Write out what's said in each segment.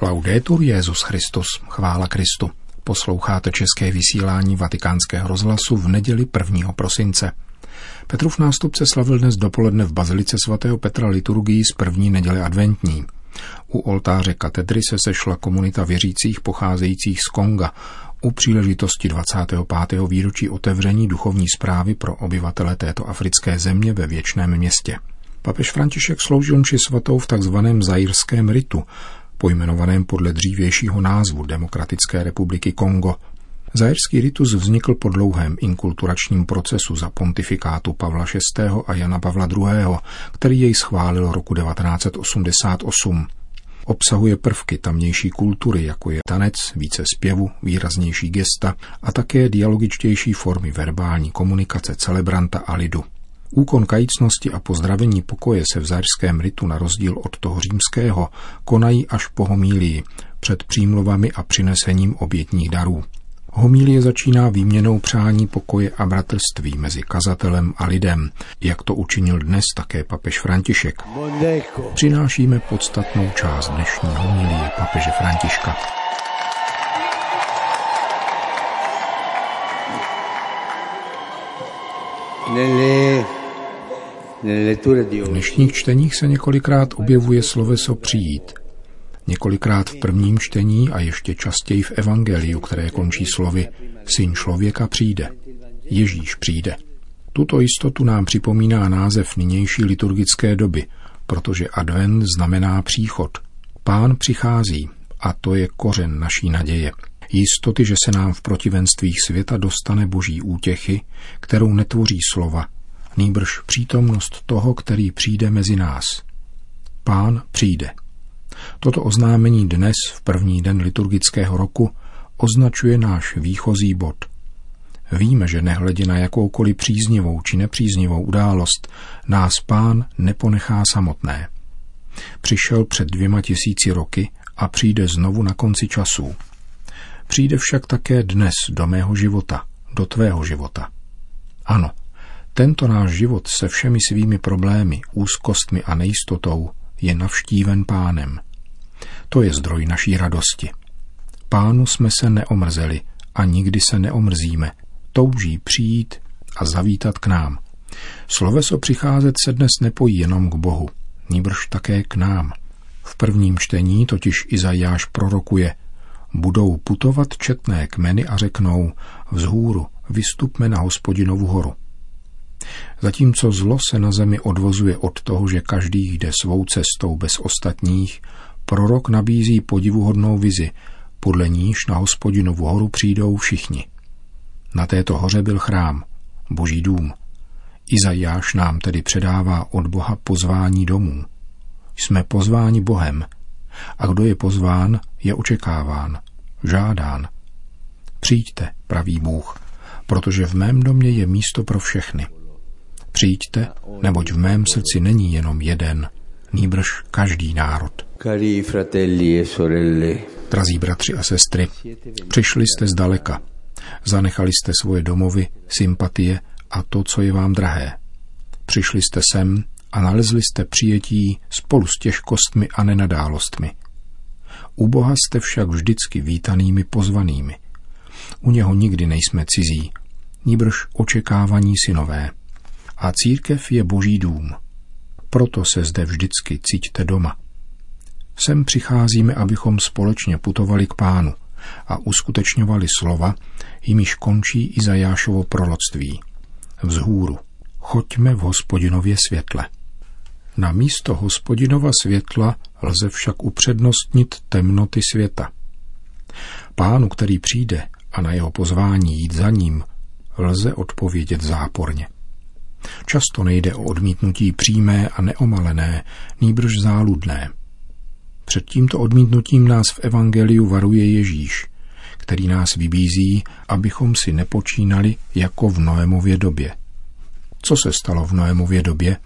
Laudetur Jezus Christus, chvála Kristu. Posloucháte české vysílání vatikánského rozhlasu v neděli 1. prosince. Petrův nástupce slavil dnes dopoledne v Bazilice svatého Petra liturgii z první neděle adventní. U oltáře katedry se sešla komunita věřících pocházejících z Konga u příležitosti 25. výročí otevření duchovní zprávy pro obyvatele této africké země ve věčném městě. Papež František sloužil mši svatou v takzvaném zaírském ritu, pojmenovaném podle dřívějšího názvu Demokratické republiky Kongo. Zajerský ritus vznikl po dlouhém inkulturačním procesu za pontifikátu Pavla VI. a Jana Pavla II., který jej schválil roku 1988. Obsahuje prvky tamnější kultury, jako je tanec, více zpěvu, výraznější gesta a také dialogičtější formy verbální komunikace celebranta a lidu. Úkon kajícnosti a pozdravení pokoje se v zařském ritu na rozdíl od toho římského konají až po homílii, před přímluvami a přinesením obětních darů. Homílie začíná výměnou přání pokoje a bratrství mezi kazatelem a lidem, jak to učinil dnes také papež František. Přinášíme podstatnou část dnešní homilie papeže Františka. Nelle v dnešních čteních se několikrát objevuje sloveso přijít. Několikrát v prvním čtení a ještě častěji v Evangeliu, které končí slovy Syn člověka přijde. Ježíš přijde. Tuto jistotu nám připomíná název nynější liturgické doby, protože advent znamená příchod. Pán přichází a to je kořen naší naděje. Jistoty, že se nám v protivenstvích světa dostane boží útěchy, kterou netvoří slova, nýbrž přítomnost toho, který přijde mezi nás. Pán přijde. Toto oznámení dnes, v první den liturgického roku, označuje náš výchozí bod. Víme, že nehledě na jakoukoliv příznivou či nepříznivou událost, nás pán neponechá samotné. Přišel před dvěma tisíci roky a přijde znovu na konci časů. Přijde však také dnes do mého života, do tvého života. Ano, tento náš život se všemi svými problémy, úzkostmi a nejistotou je navštíven pánem. To je zdroj naší radosti. Pánu jsme se neomrzeli a nikdy se neomrzíme. Touží přijít a zavítat k nám. Sloveso přicházet se dnes nepojí jenom k Bohu, níbrž také k nám. V prvním čtení totiž Izajáš prorokuje Budou putovat četné kmeny a řeknou Vzhůru, vystupme na hospodinovu horu. Zatímco zlo se na zemi odvozuje od toho, že každý jde svou cestou bez ostatních, prorok nabízí podivuhodnou vizi, podle níž na hospodinovu horu přijdou všichni. Na této hoře byl chrám, boží dům. Izajáš nám tedy předává od Boha pozvání domů. Jsme pozváni Bohem a kdo je pozván, je očekáván, žádán. Přijďte, pravý Bůh, protože v mém domě je místo pro všechny – Přijďte, neboť v mém srdci není jenom jeden, nýbrž každý národ. E Drazí bratři a sestry, přišli jste zdaleka, zanechali jste svoje domovy, sympatie a to, co je vám drahé. Přišli jste sem a nalezli jste přijetí spolu s těžkostmi a nenadálostmi. U Boha jste však vždycky vítanými pozvanými. U něho nikdy nejsme cizí, níbrž očekávaní synové a církev je boží dům. Proto se zde vždycky cítíte doma. Sem přicházíme, abychom společně putovali k pánu a uskutečňovali slova, jimiž končí Izajášovo proroctví. Vzhůru, choďme v hospodinově světle. Na místo hospodinova světla lze však upřednostnit temnoty světa. Pánu, který přijde a na jeho pozvání jít za ním, lze odpovědět záporně. Často nejde o odmítnutí přímé a neomalené, nýbrž záludné. Před tímto odmítnutím nás v Evangeliu varuje Ježíš, který nás vybízí, abychom si nepočínali jako v Noémově době. Co se stalo v Noémově době?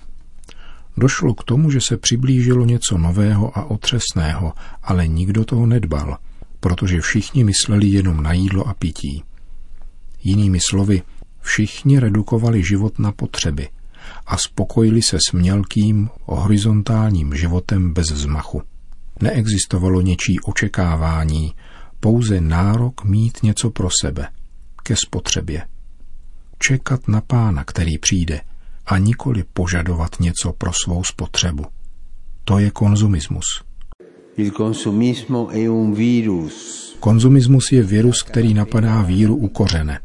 Došlo k tomu, že se přiblížilo něco nového a otřesného, ale nikdo toho nedbal, protože všichni mysleli jenom na jídlo a pití. Jinými slovy, Všichni redukovali život na potřeby a spokojili se s mělkým, horizontálním životem bez vzmachu. Neexistovalo něčí očekávání, pouze nárok mít něco pro sebe, ke spotřebě. Čekat na pána, který přijde, a nikoli požadovat něco pro svou spotřebu. To je konzumismus. Konzumismus je virus, který napadá víru u kořene,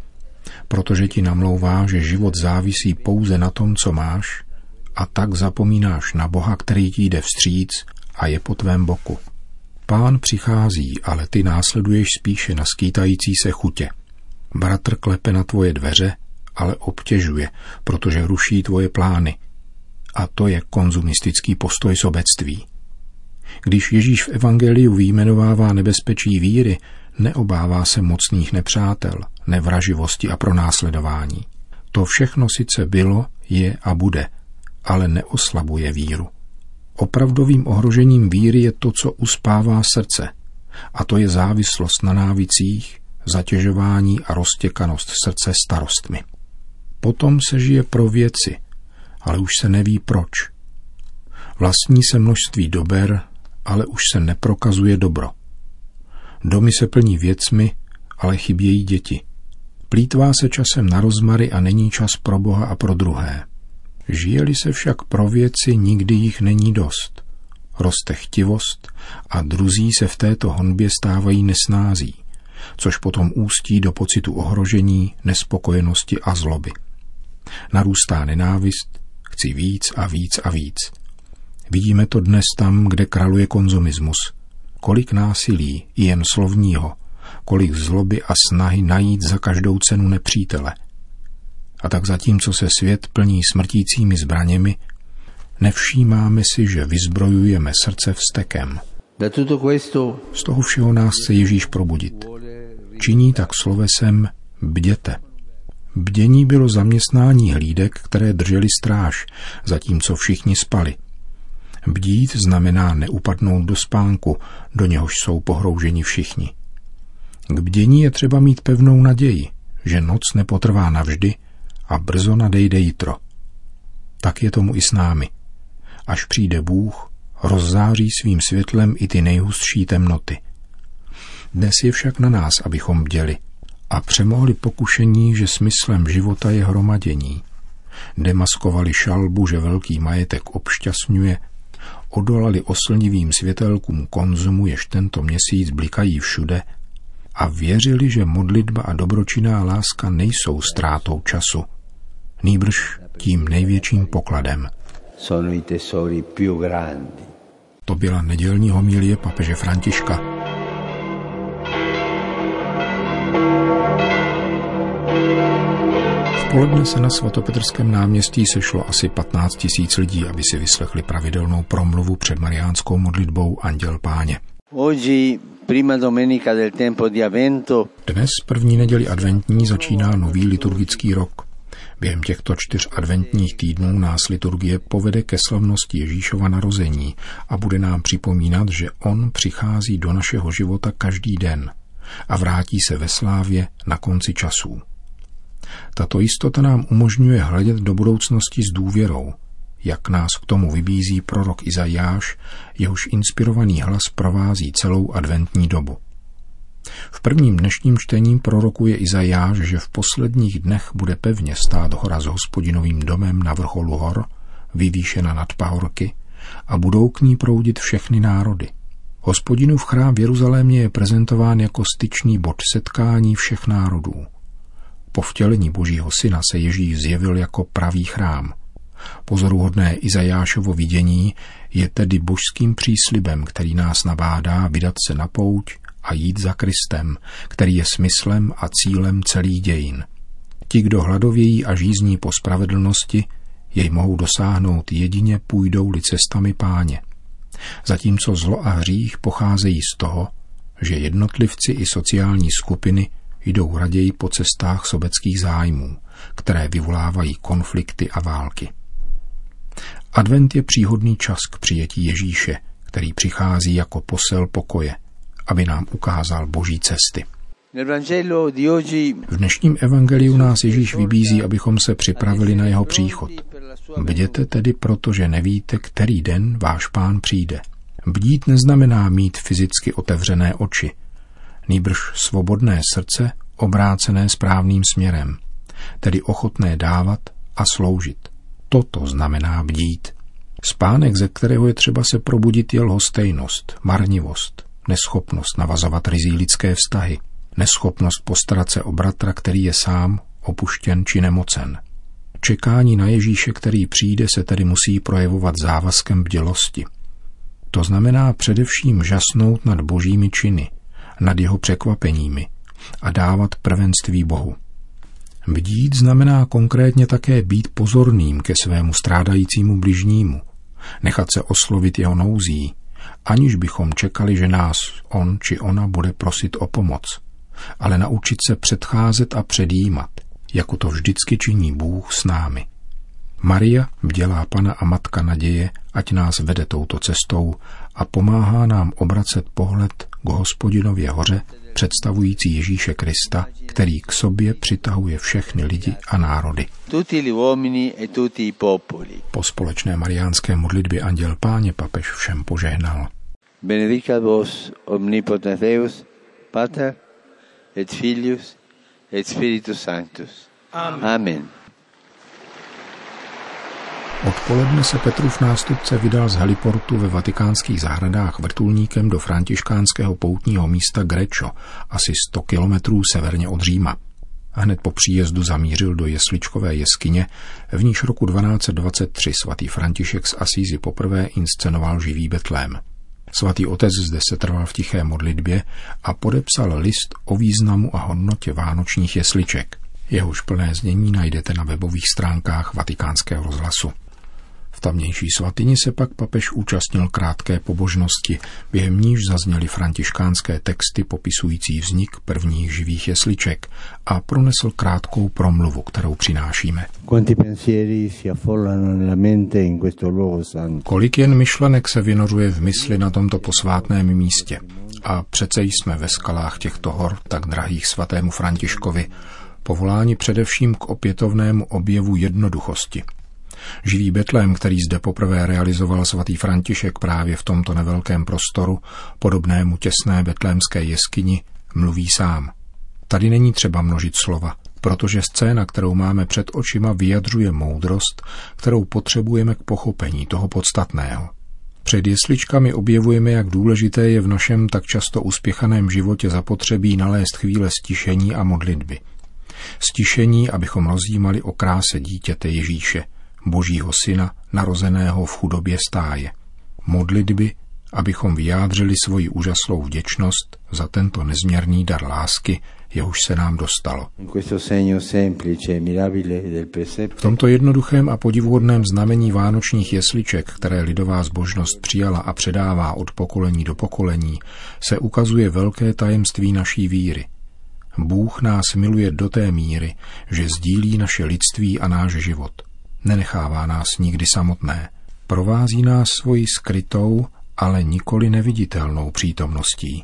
protože ti namlouvá, že život závisí pouze na tom, co máš, a tak zapomínáš na Boha, který ti jde vstříc a je po tvém boku. Pán přichází, ale ty následuješ spíše na skýtající se chutě. Bratr klepe na tvoje dveře, ale obtěžuje, protože ruší tvoje plány. A to je konzumistický postoj sobectví. Když Ježíš v Evangeliu výjmenovává nebezpečí víry, neobává se mocných nepřátel, nevraživosti a pronásledování. To všechno sice bylo, je a bude, ale neoslabuje víru. Opravdovým ohrožením víry je to, co uspává srdce, a to je závislost na návicích, zatěžování a roztěkanost srdce starostmi. Potom se žije pro věci, ale už se neví proč. Vlastní se množství dober, ale už se neprokazuje dobro. Domy se plní věcmi, ale chybějí děti. Plítvá se časem na rozmary a není čas pro Boha a pro druhé. Žije-li se však pro věci, nikdy jich není dost. Roste chtivost a druzí se v této honbě stávají nesnází, což potom ústí do pocitu ohrožení, nespokojenosti a zloby. Narůstá nenávist, chci víc a víc a víc. Vidíme to dnes tam, kde kraluje konzumismus. Kolik násilí, jen slovního, kolik zloby a snahy najít za každou cenu nepřítele – a tak zatímco se svět plní smrtícími zbraněmi, nevšímáme si, že vyzbrojujeme srdce vstekem. Z toho všeho nás chce Ježíš probudit. Činí tak slovesem bděte. Bdění bylo zaměstnání hlídek, které drželi stráž, zatímco všichni spali. Bdít znamená neupadnout do spánku, do něhož jsou pohrouženi všichni. K bdění je třeba mít pevnou naději, že noc nepotrvá navždy a brzo nadejde jitro. Tak je tomu i s námi. Až přijde Bůh, rozzáří svým světlem i ty nejhustší temnoty. Dnes je však na nás, abychom bděli a přemohli pokušení, že smyslem života je hromadění. Demaskovali šalbu, že velký majetek obšťastňuje, odolali oslnivým světelkům konzumu, jež tento měsíc blikají všude a věřili, že modlitba a dobročinná láska nejsou ztrátou času – nýbrž tím největším pokladem. To byla nedělní homilie papeže Františka. V poledne se na svatopetrském náměstí sešlo asi 15 tisíc lidí, aby si vyslechli pravidelnou promluvu před mariánskou modlitbou Anděl Páně. Dnes, první neděli adventní, začíná nový liturgický rok. Během těchto čtyř adventních týdnů nás liturgie povede ke slavnosti Ježíšova narození a bude nám připomínat, že On přichází do našeho života každý den a vrátí se ve slávě na konci časů. Tato jistota nám umožňuje hledět do budoucnosti s důvěrou, jak nás k tomu vybízí prorok Izajáš, jehož inspirovaný hlas provází celou adventní dobu. V prvním dnešním čtení prorokuje Izajáš, že v posledních dnech bude pevně stát hora s hospodinovým domem na vrcholu hor, vyvýšena nad pahorky, a budou k ní proudit všechny národy. Hospodinův chrám v Jeruzalémě je prezentován jako styčný bod setkání všech národů. Po vtělení božího syna se Ježíš zjevil jako pravý chrám. Pozoruhodné Izajášovo vidění je tedy božským příslibem, který nás nabádá vydat se na pouť a jít za Kristem, který je smyslem a cílem celých dějin. Ti, kdo hladovějí a žízní po spravedlnosti, jej mohou dosáhnout jedině půjdou-li cestami páně. Zatímco zlo a hřích pocházejí z toho, že jednotlivci i sociální skupiny jdou raději po cestách sobeckých zájmů, které vyvolávají konflikty a války. Advent je příhodný čas k přijetí Ježíše, který přichází jako posel pokoje – aby nám ukázal boží cesty. V dnešním evangeliu nás Ježíš vybízí, abychom se připravili na jeho příchod. Bděte tedy proto, že nevíte, který den váš pán přijde. Bdít neznamená mít fyzicky otevřené oči, nýbrž svobodné srdce obrácené správným směrem, tedy ochotné dávat a sloužit. Toto znamená bdít. Spánek, ze kterého je třeba se probudit, je lhostejnost, marnivost, neschopnost navazovat rizí lidské vztahy, neschopnost postarat se o bratra, který je sám, opuštěn či nemocen. Čekání na Ježíše, který přijde, se tedy musí projevovat závazkem bdělosti. To znamená především žasnout nad božími činy, nad jeho překvapeními a dávat prvenství Bohu. Bdít znamená konkrétně také být pozorným ke svému strádajícímu bližnímu, nechat se oslovit jeho nouzí, aniž bychom čekali, že nás on či ona bude prosit o pomoc, ale naučit se předcházet a předjímat, jako to vždycky činí Bůh s námi. Maria, vdělá Pana a Matka naděje, ať nás vede touto cestou a pomáhá nám obracet pohled k hospodinově hoře, představující Ježíše Krista, který k sobě přitahuje všechny lidi a národy. E po společné mariánské modlitbě Anděl Páně papež všem požehnal. Benedicat vos omnipotens Deus, Pater et Filius et Spiritus Sanctus. Amen. Amen. Odpoledne se Petrův nástupce vydal z heliportu ve vatikánských zahradách vrtulníkem do františkánského poutního místa Grečo, asi 100 kilometrů severně od Říma. Hned po příjezdu zamířil do jesličkové jeskyně, v níž roku 1223 svatý František z Asízy poprvé inscenoval živý betlém. Svatý otec zde se trval v tiché modlitbě a podepsal list o významu a hodnotě vánočních jesliček. Jehož plné znění najdete na webových stránkách vatikánského rozhlasu. V tamnější svatyni se pak papež účastnil krátké pobožnosti, během níž zazněly františkánské texty popisující vznik prvních živých jesliček a pronesl krátkou promluvu, kterou přinášíme. Kolik jen myšlenek se vynořuje v mysli na tomto posvátném místě. A přece jsme ve skalách těchto hor, tak drahých svatému Františkovi, povoláni především k opětovnému objevu jednoduchosti – Živý Betlém, který zde poprvé realizoval svatý František právě v tomto nevelkém prostoru, podobnému těsné betlémské jeskyni, mluví sám. Tady není třeba množit slova, protože scéna, kterou máme před očima, vyjadřuje moudrost, kterou potřebujeme k pochopení toho podstatného. Před jesličkami objevujeme, jak důležité je v našem tak často uspěchaném životě zapotřebí nalézt chvíle stišení a modlitby. Stišení, abychom rozjímali o kráse dítěte Ježíše – Božího Syna, narozeného v chudobě stáje. Modlitby, abychom vyjádřili svoji úžaslou vděčnost za tento nezměrný dar lásky, jehož se nám dostalo. V tomto jednoduchém a podivuhodném znamení vánočních jesliček, které lidová zbožnost přijala a předává od pokolení do pokolení, se ukazuje velké tajemství naší víry. Bůh nás miluje do té míry, že sdílí naše lidství a náš život. Nenechává nás nikdy samotné. Provází nás svoji skrytou, ale nikoli neviditelnou přítomností.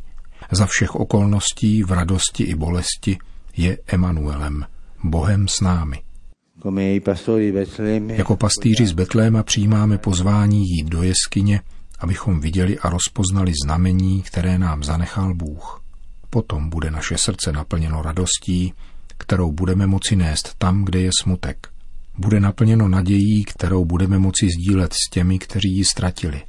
Za všech okolností v radosti i bolesti je Emanuelem, Bohem s námi. Jako pastýři z Betléma přijímáme pozvání jít do jeskyně, abychom viděli a rozpoznali znamení, které nám zanechal Bůh. Potom bude naše srdce naplněno radostí, kterou budeme moci nést tam, kde je smutek bude naplněno nadějí, kterou budeme moci sdílet s těmi, kteří ji ztratili.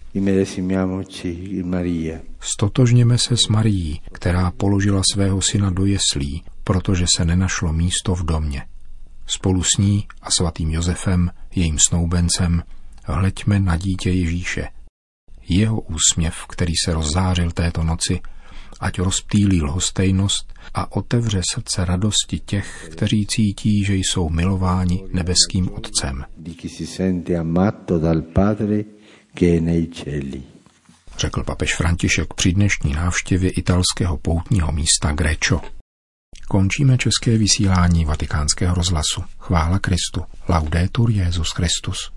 Stotožněme se s Marií, která položila svého syna do jeslí, protože se nenašlo místo v domě. Spolu s ní a svatým Josefem, jejím snoubencem, hleďme na dítě Ježíše. Jeho úsměv, který se rozzářil této noci, ať rozptýlí lhostejnost a otevře srdce radosti těch, kteří cítí, že jsou milováni nebeským Otcem. Řekl papež František při dnešní návštěvě italského poutního místa Grečo. Končíme české vysílání vatikánského rozhlasu. Chvála Kristu. Laudetur Jezus Christus.